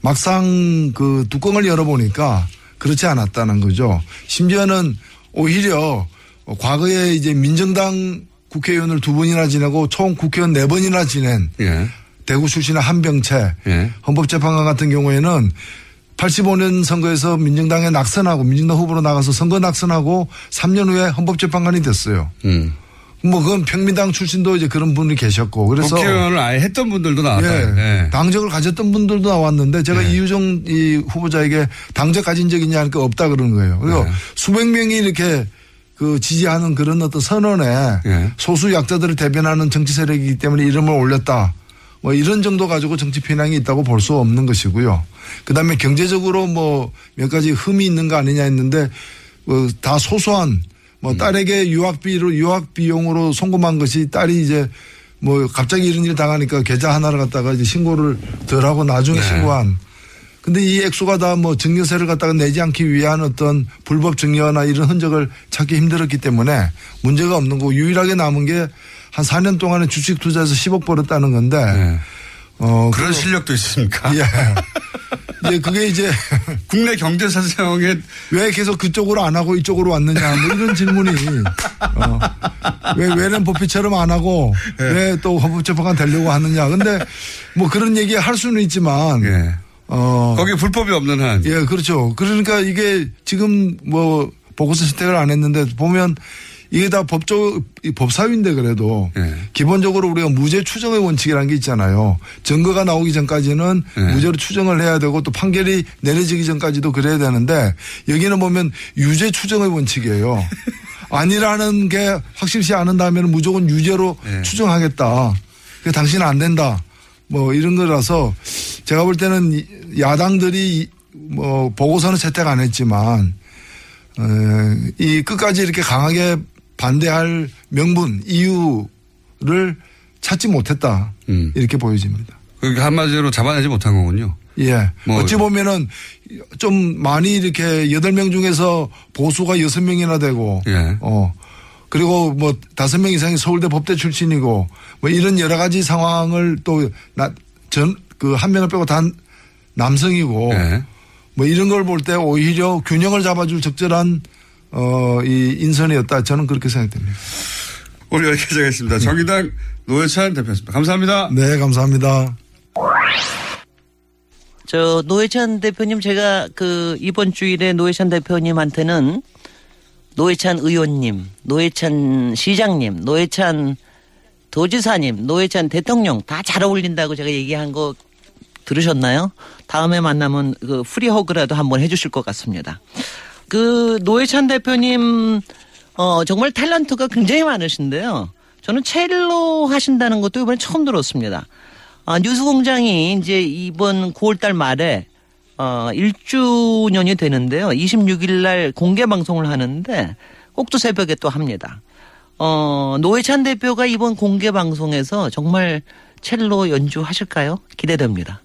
막상 그 뚜껑을 열어보니까 그렇지 않았다는 거죠. 심지어는 오히려 과거에 이제 민정당 국회의원을 두 번이나 지내고 총 국회의원 네 번이나 지낸 예. 대구 출신의 한병채 예. 헌법재판관 같은 경우에는 85년 선거에서 민정당에 낙선하고 민정당 후보로 나가서 선거 낙선하고 3년 후에 헌법재판관이 됐어요. 음. 뭐 그건 평민당 출신도 이제 그런 분이 계셨고 그래서 국회의원을 아예 했던 분들도 나왔다. 예, 예. 당적을 가졌던 분들도 나왔는데 제가 예. 이유정 이 후보자에게 당적 가진 적 있냐 하니까 없다 그러는 거예요. 그리고 예. 수백 명이 이렇게 그 지지하는 그런 어떤 선언에 예. 소수 약자들을 대변하는 정치 세력이기 때문에 이름을 올렸다. 뭐 이런 정도 가지고 정치 편향이 있다고 볼 수 없는 것이고요. 그다음에 경제적으로 뭐 몇 가지 흠이 있는 거 아니냐 했는데 어, 다 소소한 뭐 딸에게 유학비로 유학 비용으로 송금한 것이 딸이 이제 뭐 갑자기 이런 일 당하니까 계좌 하나를 갖다가 이제 신고를 덜 하고 나중에 네. 신고한. 근데 이 액수가 다 뭐 증여세를 갖다가 내지 않기 위한 어떤 불법 증여나 이런 흔적을 찾기 힘들었기 때문에 문제가 없는 거고 유일하게 남은 게 한 4년 동안에 주식 투자해서 10억 벌었다는 건데 네. 어 그런 실력도 있습니까? 예. 이제 그게 이제 국내 경제 사정에 왜 계속 그쪽으로 안 하고 이쪽으로 왔느냐 뭐 이런 질문이 어. 왜 왜는 법피처럼 안 하고 예. 왜또 헌법재판관 되려고 하느냐 근데 뭐 그런 얘기 할 수는 있지만 예. 어 거기 불법이 없는 한 예, 그렇죠. 그러니까 이게 지금 뭐 보고서 채택을 안 했는데 보면 이게 다 법적 이 법사위인데 그래도 예. 기본적으로 우리가 무죄 추정의 원칙이라는 게 있잖아요. 증거가 나오기 전까지는 예. 무죄로 추정을 해야 되고 또 판결이 내려지기 전까지도 그래야 되는데 여기는 보면 유죄 추정의 원칙이에요. 아니라는 게 확실시 않은 다음에는 무조건 유죄로 예. 추정하겠다. 그 당신은 안 된다. 뭐 이런 거라서 제가 볼 때는 이- 야당들이 이- 뭐 보고서는 채택 안 했지만 에, 이 끝까지 이렇게 강하게 반대할 명분 이유를 찾지 못했다 음. 이렇게 보여집니다. 그게 한마디로 잡아내지 못한 거군요. 예. 뭐- 어찌 보면은 좀 많이 이렇게 여덟 명 중에서 보수가 여섯 명이나 되고 예. 어. 그리고 뭐 다섯 명 이상이 서울대 법대 출신이고 뭐 이런 여러 가지 상황을 또전그 한 명을 빼고 다 남성이고 예. 뭐 이런 걸 볼 때 오히려 균형을 잡아줄 적절한 어, 이 인선이었다. 저는 그렇게 생각됩니다. 오늘 여기까지 하겠습니다. 정의당 노회찬 대표였습니다. 감사합니다. 네, 감사합니다. 저 노회찬 대표님 제가 그 이번 주일에 노회찬 대표님한테는 노회찬 의원님, 노회찬 시장님, 노회찬 도지사님, 노회찬 대통령 다 잘 어울린다고 제가 얘기한 거 들으셨나요? 다음에 만나면 그 free hug라도 한번 해주실 것 같습니다. 그 노회찬 대표님 어 정말 탤런트가 굉장히 많으신데요. 저는 첼로 하신다는 것도 이번에 처음 들었습니다. 아, 뉴스공장이 이제 이번 9월달 말에 어 1주년이 되는데요. 26일 날 공개 방송을 하는데 꼭두 새벽에 또 합니다. 어 노회찬 대표가 이번 공개 방송에서 정말 첼로 연주하실까요? 기대됩니다.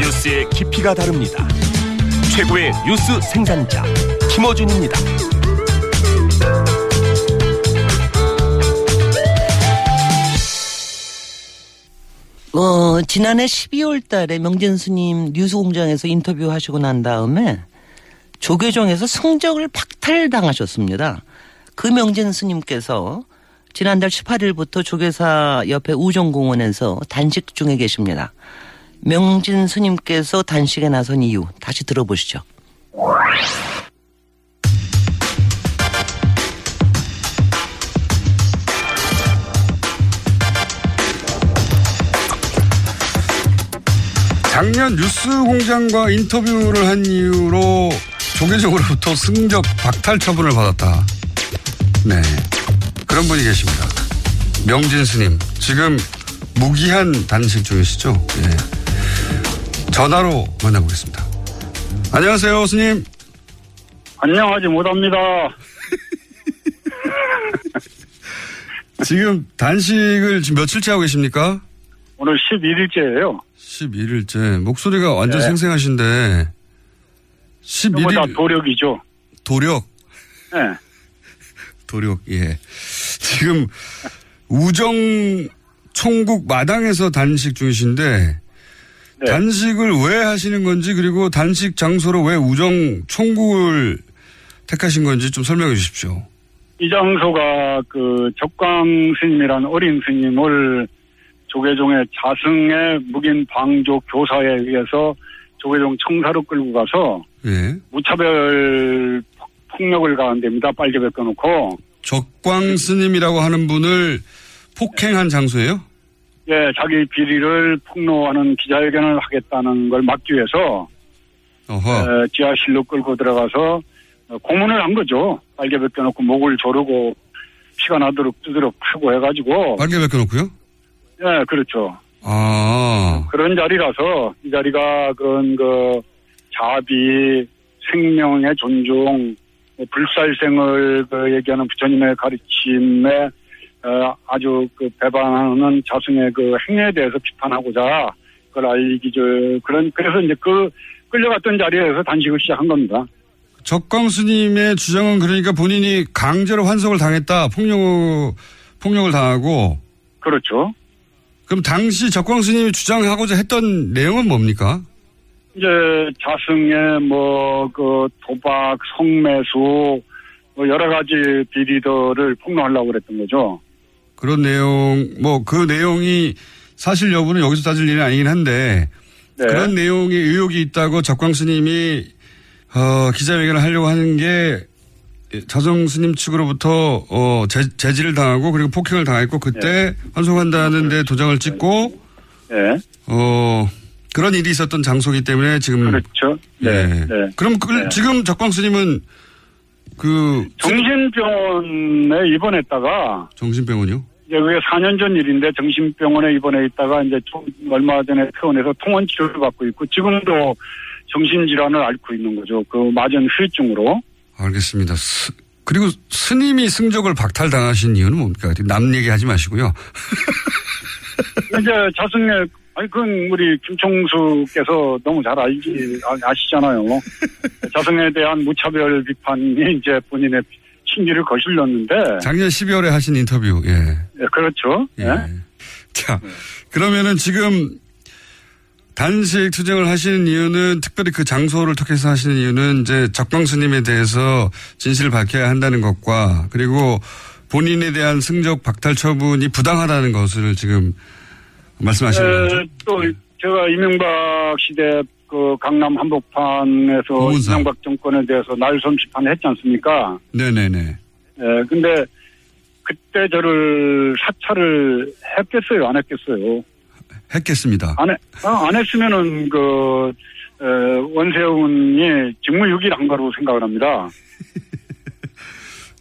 뉴스의 깊이가 다릅니다. 최고의 뉴스 생산자 김어준입니다. 어, 지난해 12월 달에 명진 스님 뉴스공장에서 인터뷰하시고 난 다음에 조계종에서 성적을 박탈당하셨습니다. 그 명진 스님께서 지난달 18일부터 조계사 옆에 우정공원에서 단식 중에 계십니다. 명진 스님께서 단식에 나선 이유 다시 들어보시죠. 작년 뉴스 공장과 인터뷰를 한 이유로 조계적으로부터 승적 박탈 처분을 받았다. 네. 그런 분이 계십니다. 명진 스님. 지금 무기한 단식 중이시죠? 예. 전화로 만나보겠습니다. 안녕하세요, 스님. 안녕하지 못합니다. 지금 단식을 지금 며칠째 하고 계십니까? 오늘 11일째예요. 11일째. 목소리가 완전 네. 생생하신데. 이거 다 11일 도력이죠. 도력. 네. 도력, 예. 지금 우정 총국 마당에서 단식 중이신데 네. 단식을 왜 하시는 건지 그리고 단식 장소로 왜 우정 총국을 택하신 건지 좀 설명해 주십시오. 이 장소가 그 적광 스님이라는 어린 스님을 조계종의 자승의 묵인 방조 교사에 의해서 조계종 청사로 끌고 가서 예. 무차별 폭- 폭력을 가한 됩니다. 빨개 벗겨놓고. 적광 스님이라고 하는 분을 폭행한 장소예요? 예, 자기 비리를 폭로하는 기자회견을 하겠다는 걸 막기 위해서. 에, 지하실로 끌고 들어가서 어, 고문을 한 거죠. 빨개 벗겨놓고 목을 조르고 피가 나도록 두드려 패고 해가지고 빨개 벗겨놓고요? 예 그렇죠. 아. 그런 자리라서 이 자리가 그런 그 자비 생명의 존중 뭐 불살생을 그 얘기하는 부처님의 가르침에 어, 아주 그 배반하는 자승의 그 행위에 대해서 비판하고자 그걸 알리기 저 그런 그래서 이제 그 끌려갔던 자리에서 단식을 시작한 겁니다. 적광 스님의 주장은 그러니까 본인이 강제로 환석을 당했다. 폭력, 폭력을 당하고. 그렇죠. 그럼 당시 적광 스님이 주장하고자 했던 내용은 뭡니까? 이제 자승의 뭐그 도박, 성매수 뭐 여러 가지 비리들을 폭로하려고 그랬던 거죠. 그런 내용, 뭐 그 내용이 사실 여부는 여기서 따질 일은 아니긴 한데 네. 그런 내용에 의혹이 있다고 적광 스님이 어, 기자회견을 하려고 하는 게 자정 스님 측으로부터 어, 제, 제지를 당하고 그리고 폭행을 당했고 그때 환송한다는 데 도장을 찍고 네. 어, 그런 일이 있었던 장소이기 때문에 지금 그렇죠. 네. 예. 네. 그럼 그, 네. 지금 적광 스님은 그 정신병원에 입원했다가 정신병원이요? 이제 그게 4년 전 일인데 정신병원에 입원해 있다가 이제 좀 얼마 전에 퇴원해서 통원 치료를 받고 있고 지금도 정신질환을 앓고 있는 거죠. 그 마전 후유증으로. 알겠습니다. 스- 그리고 스님이 승적을 박탈당하신 이유는 뭡니까? 남 얘기하지 마시고요. 이제 자승의 아니 그건 우리 김총수께서 너무 잘 알지 아- 아시잖아요. 자승에 대한 무차별 비판이 이제 본인의 신기를 거슬렸는데 작년 12월에 하신 인터뷰. 예. 예, 그렇죠. 예. 예. 자, 그러면은 지금 단식 투쟁을 하시는 이유는 특별히 그 장소를 택해서 하시는 이유는 이제 적광스님에 대해서 진실을 밝혀야 한다는 것과 그리고 본인에 대한 승적 박탈 처분이 부당하다는 것을 지금 말씀하시는 에, 거죠. 또 제가 이명박 시대 그 강남 한복판에서 고문사. 이명박 정권에 대해서 날선 비판을 했지 않습니까? 네네네. 에, 근데 그때 저를 사찰을 했겠어요, 안 했겠어요? 했겠습니다. 안, 해, 어, 안 했으면은 그 에, 원세훈이 직무유기를 한 거라고 생각을 합니다.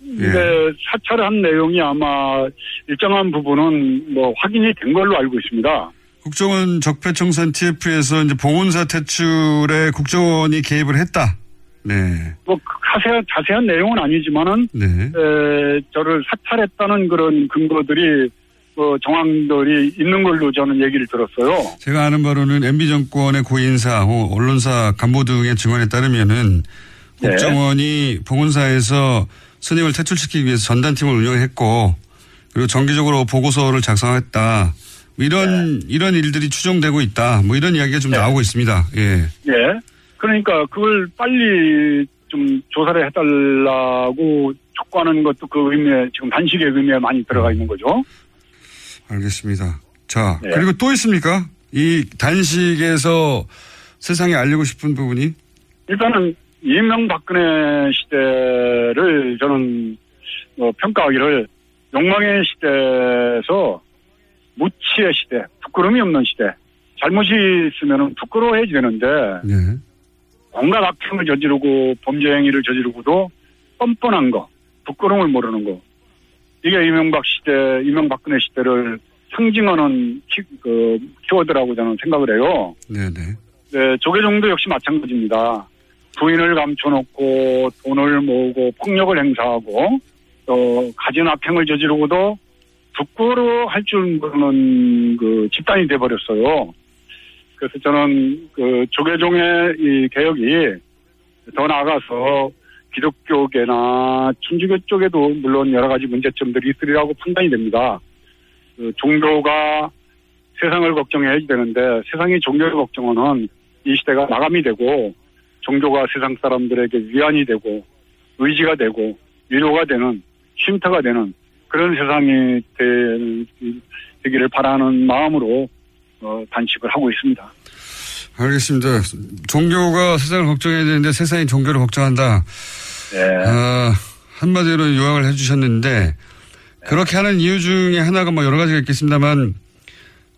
예. 근데 사찰을 한 내용이 아마 일정한 부분은 뭐 확인이 된 걸로 알고 있습니다. 국정원 적폐청산 TF에서 이제 봉은사 퇴출에 국정원이 개입을 했다. 네. 뭐 자세한 자세한 내용은 아니지만은 네. 에, 저를 사찰했다는 그런 근거들이 어, 정황들이 있는 걸로 저는 얘기를 들었어요. 제가 아는 바로는 MB 정권의 고인사, 혹 언론사 간부 등의 증언에 따르면은 네. 국정원이 봉은사에서 스님을 퇴출시키기 위해서 전단팀을 운영했고 그리고 정기적으로 보고서를 작성했다. 뭐 이런 이런 일들이 추정되고 있다. 뭐 이런 이야기가 좀 네. 나오고 있습니다. 예. 예. 그러니까 그걸 빨리 좀 조사를 해달라고 촉구하는 것도 그 의미에 지금 단식의 의미에 많이 들어가 있는 거죠. 알겠습니다. 자, 네. 그리고 또 있습니까? 이 단식에서 세상에 알리고 싶은 부분이 일단은 이명박근혜 시대를 저는 어, 평가하기를 욕망의 시대에서 무치의 시대, 부끄러움이 없는 시대. 잘못이 있으면 부끄러워해야 되는데 네. 온갖 악행을 저지르고 범죄 행위를 저지르고도 뻔뻔한 거, 부끄러움을 모르는 거. 이게 이명박 시대, 이명박근혜 시대를 상징하는 키, 그, 키워드라고 저는 생각을 해요. 네, 네. 네, 조계종도 역시 마찬가지입니다. 부인을 감춰놓고 돈을 모으고 폭력을 행사하고 또 가진 악행을 저지르고도 부끄러워할 줄 모르는 그 집단이 돼버렸어요. 그래서 저는 그 조계종의 이 개혁이 더 나아가서 기독교계나 천주교 쪽에도 물론 여러 가지 문제점들이 있으리라고 판단이 됩니다. 그 종교가 세상을 걱정해야 되는데 세상이 종교를 걱정하는 이 시대가 마감이 되고 종교가 세상 사람들에게 위안이 되고 의지가 되고 위로가 되는 쉼터가 되는 그런 세상이 되, 되기를 바라는 마음으로 어, 단식을 하고 있습니다. 알겠습니다. 종교가 세상을 걱정해야 되는데 세상이 종교를 걱정한다. 네. 아, 한마디로 요약을 해주셨는데 그렇게 하는 이유 중에 하나가 뭐 여러 가지가 있겠습니다만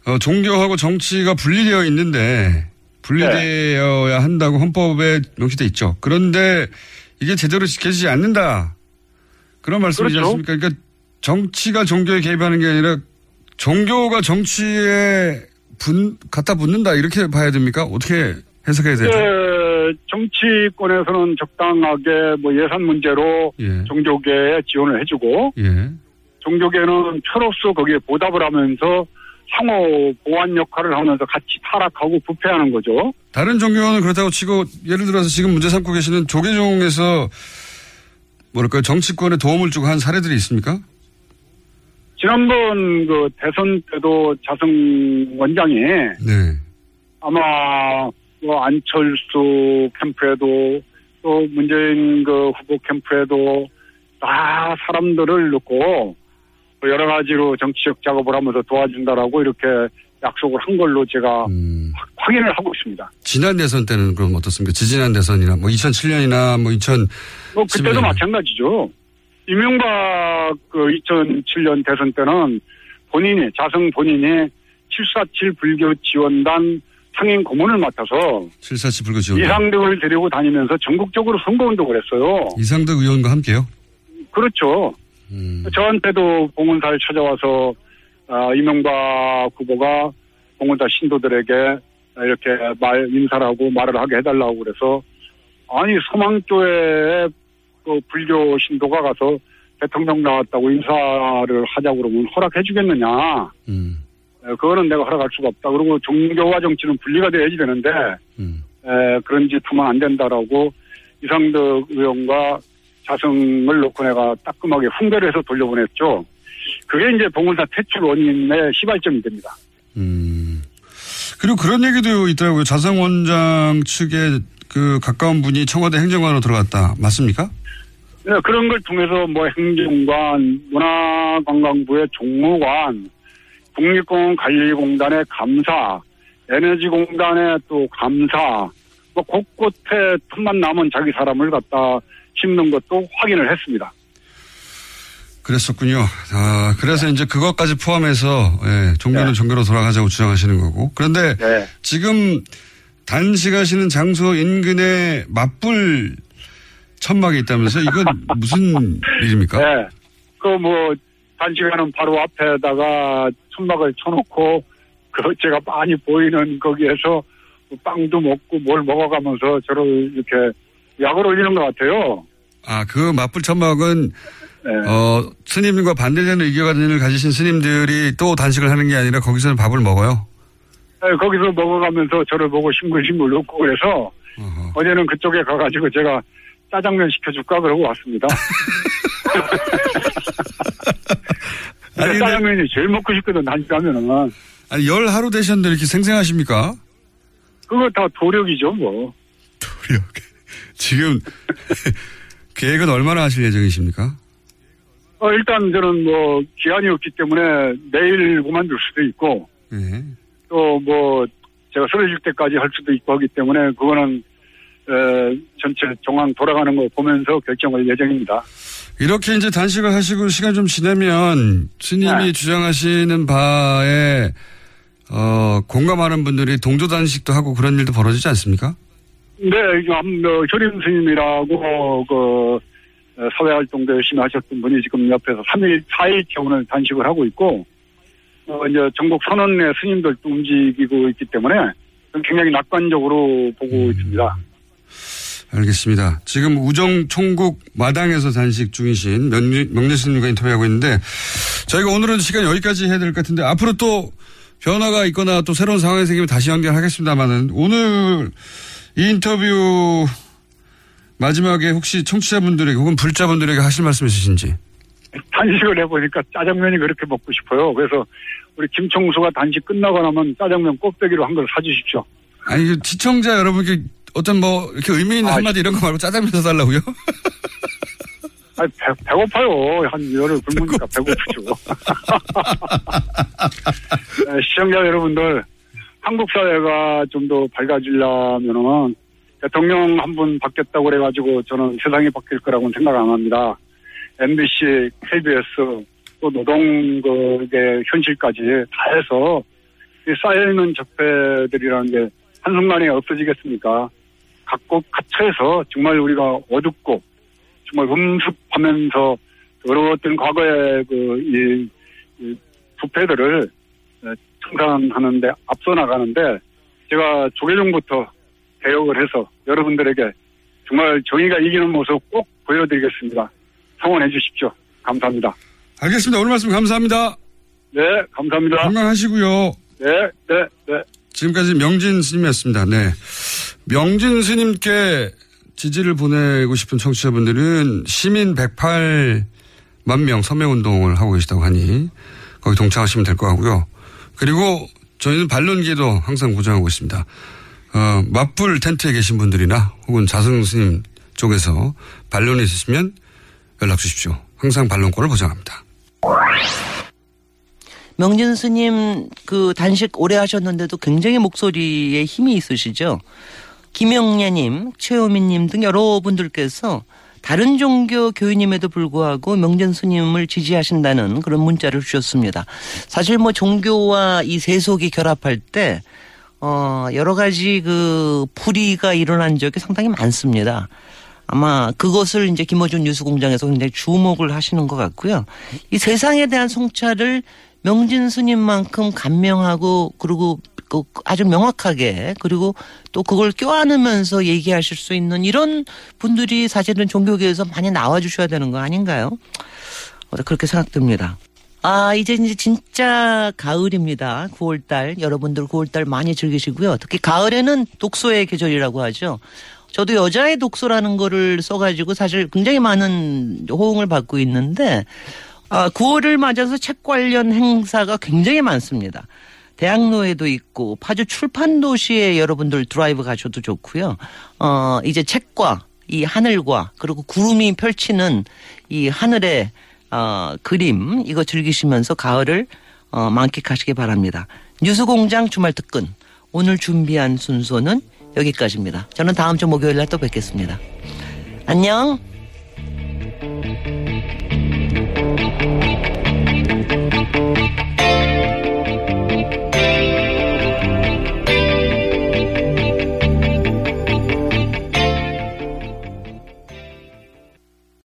어, 종교하고 정치가 분리되어 있는데 분리되어야 한다고 헌법에 명시돼 있죠. 그런데 이게 제대로 지켜지지 않는다. 그런 말씀이지 그렇죠. 않습니까? 그러니까 정치가 종교에 개입하는 게 아니라 종교가 정치에 분, 갖다 붙는다. 이렇게 봐야 됩니까? 어떻게 해석해야 되죠? 네, 정치권에서는 적당하게 뭐 예산 문제로 예. 종교계에 지원을 해주고 예. 종교계는 표로서 거기에 보답을 하면서 상호 보완 역할을 하면서 같이 타락하고 부패하는 거죠. 다른 종교는 그렇다고 치고 예를 들어서 지금 문제 삼고 계시는 조계종에서 뭐랄까요 정치권에 도움을 주고 한 사례들이 있습니까? 지난번 그 대선 때도 자승 원장이 네. 아마 뭐 안철수 캠프에도 또 문재인 그 후보 캠프에도 다 사람들을 넣고 뭐 여러 가지로 정치적 작업을 하면서 도와준다라고 이렇게 약속을 한 걸로 제가 음, 확- 확인을 하고 있습니다. 지난 대선 때는 그럼 어떻습니까? 지지난 대선이나 뭐 2007년이나 뭐 2000, 뭐 그때도. 마찬가지죠. 이명박 그 2007년 대선 때는 본인이 자성 본인이 747 불교 지원단 상임 고문을 맡아서 747 불교 지원. 이상득을 데리고 다니면서 전국적으로 선거 운동을 했어요. 이상득 의원과 함께요. 그렇죠. 음, 저한테도 봉은사를 찾아와서 아, 이명박 후보가 봉은사 신도들에게 이렇게 말 인사를 하고 말을 하게 해달라고 그래서 아니 소망교회 그 불교 신도가 가서 대통령 나왔다고 인사를 하자고 그러면 허락해 주겠느냐? 음, 에, 그거는 내가 허락할 수가 없다. 그리고 종교와 정치는 분리가 돼야지 되는데 음. 에, 그런 짓 하면 안 된다라고 이상득 의원과 자성을 놓고 내가 따끔하게 훈계를 해서 돌려보냈죠. 그게 이제 봉은사 퇴출 원인의 시발점이 됩니다. 음. 그리고 그런 얘기도 있더라고요. 자성 원장 측에 그 가까운 분이 청와대 행정관으로 들어갔다. 맞습니까? 네, 그런 걸 통해서 뭐 행정관, 문화관광부의 종무관, 국립공원관리공단의 감사, 에너지공단의 또 감사, 뭐 곳곳에 틈만 남은 자기 사람을 갖다 심는 것도 확인을 했습니다. 그랬었군요. 아, 그래서 이제 그것까지 포함해서, 예, 종교는 네. 종교로 돌아가자고 주장하시는 거고. 그런데 네. 지금 단식하시는 장소 인근에 맞불 천막이 있다면서 이건 무슨 일입니까? 네. 그뭐 단시간은 바로 앞에다가 천막을 쳐놓고 그 제가 많이 보이는 거기에서 빵도 먹고 뭘 먹어가면서 저를 이렇게 약을 올리는 것 같아요. 아, 그 맞불 천막은 네. 어, 스님과 반대되는 의견을 가지신 스님들이 또 단식을 하는 게 아니라 거기서는 밥을 먹어요. 네, 거기서 먹어가면서 저를 보고 싱글싱글 웃고 그래서 어허. 어제는 그쪽에 가가지고 제가 짜장면 시켜줄까 그러고 왔습니다. 아니, 짜장면이 제일 먹고 싶거든 단식하면은 아니, 열 하루 되셨는데 이렇게 생생하십니까? 그거 다 도력이죠 뭐. 도력. 지금 계획은 얼마나 하실 예정이십니까? 어, 일단 저는 뭐 기한이 없기 때문에 내일 그만둘 수도 있고 예. 또뭐 제가 쓰러질 때까지 할 수도 있고 하기 때문에 그거는 에, 전체 정황 돌아가는 거 보면서 결정할 예정입니다. 이렇게 이제 단식을 하시고 시간 좀 지나면 스님이 네. 주장하시는 바에 어, 공감하는 분들이 동조 단식도 하고 그런 일도 벌어지지 않습니까? 네, 어, 효림 스님이라고 그 어, 사회활동도 열심히 하셨던 분이 지금 옆에서 3일, 4일째 오늘 단식을 하고 있고 어, 이제 전국 선언의 스님들도 움직이고 있기 때문에 굉장히 낙관적으로 보고 있습니다. 알겠습니다. 지금 우정 총국 마당에서 단식 중이신 스님과 인터뷰하고 있는데 저희가 오늘은 시간 여기까지 해야 될 것 같은데 앞으로 또 변화가 있거나 또 새로운 상황이 생기면 다시 연결하겠습니다만은 오늘 이 인터뷰 마지막에 혹시 청취자분들에게 혹은 불자분들에게 하실 말씀 있으신지 단식을 해보니까 짜장면이 그렇게 먹고 싶어요. 그래서 우리 김청수가 단식 끝나고 나면 짜장면 꼭대기로 한 걸 사주십시오. 아니 그 시청자 여러분께 어떤 뭐 이렇게 의미 있는 아, 한마디 이런 거 말고 짜장면 사달라고요? 아 배, 배고파요. 한 열흘 굶으니까 배고프죠. 네, 시청자 여러분들, 한국 사회가 좀 더 밝아지려면은 대통령 한 분 바뀌었다고 그래가지고 저는 세상이 바뀔 거라고는 생각 안 합니다. MBC, KBS, 또 노동국의 현실까지 다 해서 이 쌓여있는 적폐들이라는 게 한순간에 없어지겠습니까? 각국 각처에서 정말 우리가 어둡고 정말 음습하면서 어려웠던 과거의 그, 이, 이 부패들을 에, 청산하는데 앞서 나가는데 제가 조계종부터 개혁을 해서 여러분들에게 정말 정의가 이기는 모습 꼭 보여드리겠습니다. 성원해 주십시오. 감사합니다. 알겠습니다. 오늘 말씀 감사합니다. 네, 감사합니다. 건강하시고요. 네, 네, 네. 지금까지 명진 스님이었습니다. 네. 명진 스님께 지지를 보내고 싶은 청취자분들은 시민 108만 명 서명운동을 하고 계시다고 하니 거기 동참하시면 될 것 같고요. 그리고 저희는 반론기도 항상 보장하고 있습니다. 어, 맞불 텐트에 계신 분들이나 혹은 자승 스님 쪽에서 반론이 있으시면 연락 주십시오. 항상 반론권을 보장합니다. 명진 스님 그 단식 오래 하셨는데도 굉장히 목소리에 힘이 있으시죠. 김영래님, 최호민님 등 여러분들께서 다른 종교 교인임에도 불구하고 명진 스님을 지지하신다는 그런 문자를 주셨습니다. 사실 뭐 종교와 이 세속이 결합할 때 어, 여러 가지 그 불의가 일어난 적이 상당히 많습니다. 아마 그것을 이제 김어준 뉴스공장에서 굉장히 주목을 하시는 것 같고요. 이 세상에 대한 성찰을 명진 스님만큼 감명하고 그리고 그 아주 명확하게 그리고 또 그걸 껴안으면서 얘기하실 수 있는 이런 분들이 사실은 종교계에서 많이 나와 주셔야 되는 거 아닌가요? 어, 그렇게 생각됩니다. 아, 이제 이제 진짜 가을입니다. 9월달. 여러분들 9월달 많이 즐기시고요. 특히 가을에는 독서의 계절이라고 하죠. 저도 여자의 독서라는 거를 써가지고 사실 굉장히 많은 호응을 받고 있는데, 아, 9월을 맞아서 책 관련 행사가 굉장히 많습니다. 대학로에도 있고, 파주 출판도시에 여러분들 드라이브 가셔도 좋고요. 어, 이제 책과 이 하늘과 그리고 구름이 펼치는 이 하늘의 어, 그림 이거 즐기시면서 가을을 어, 만끽하시기 바랍니다. 뉴스공장 주말 특근 오늘 준비한 순서는 여기까지입니다. 저는 다음 주 목요일 날 또 뵙겠습니다. 안녕. Thank you.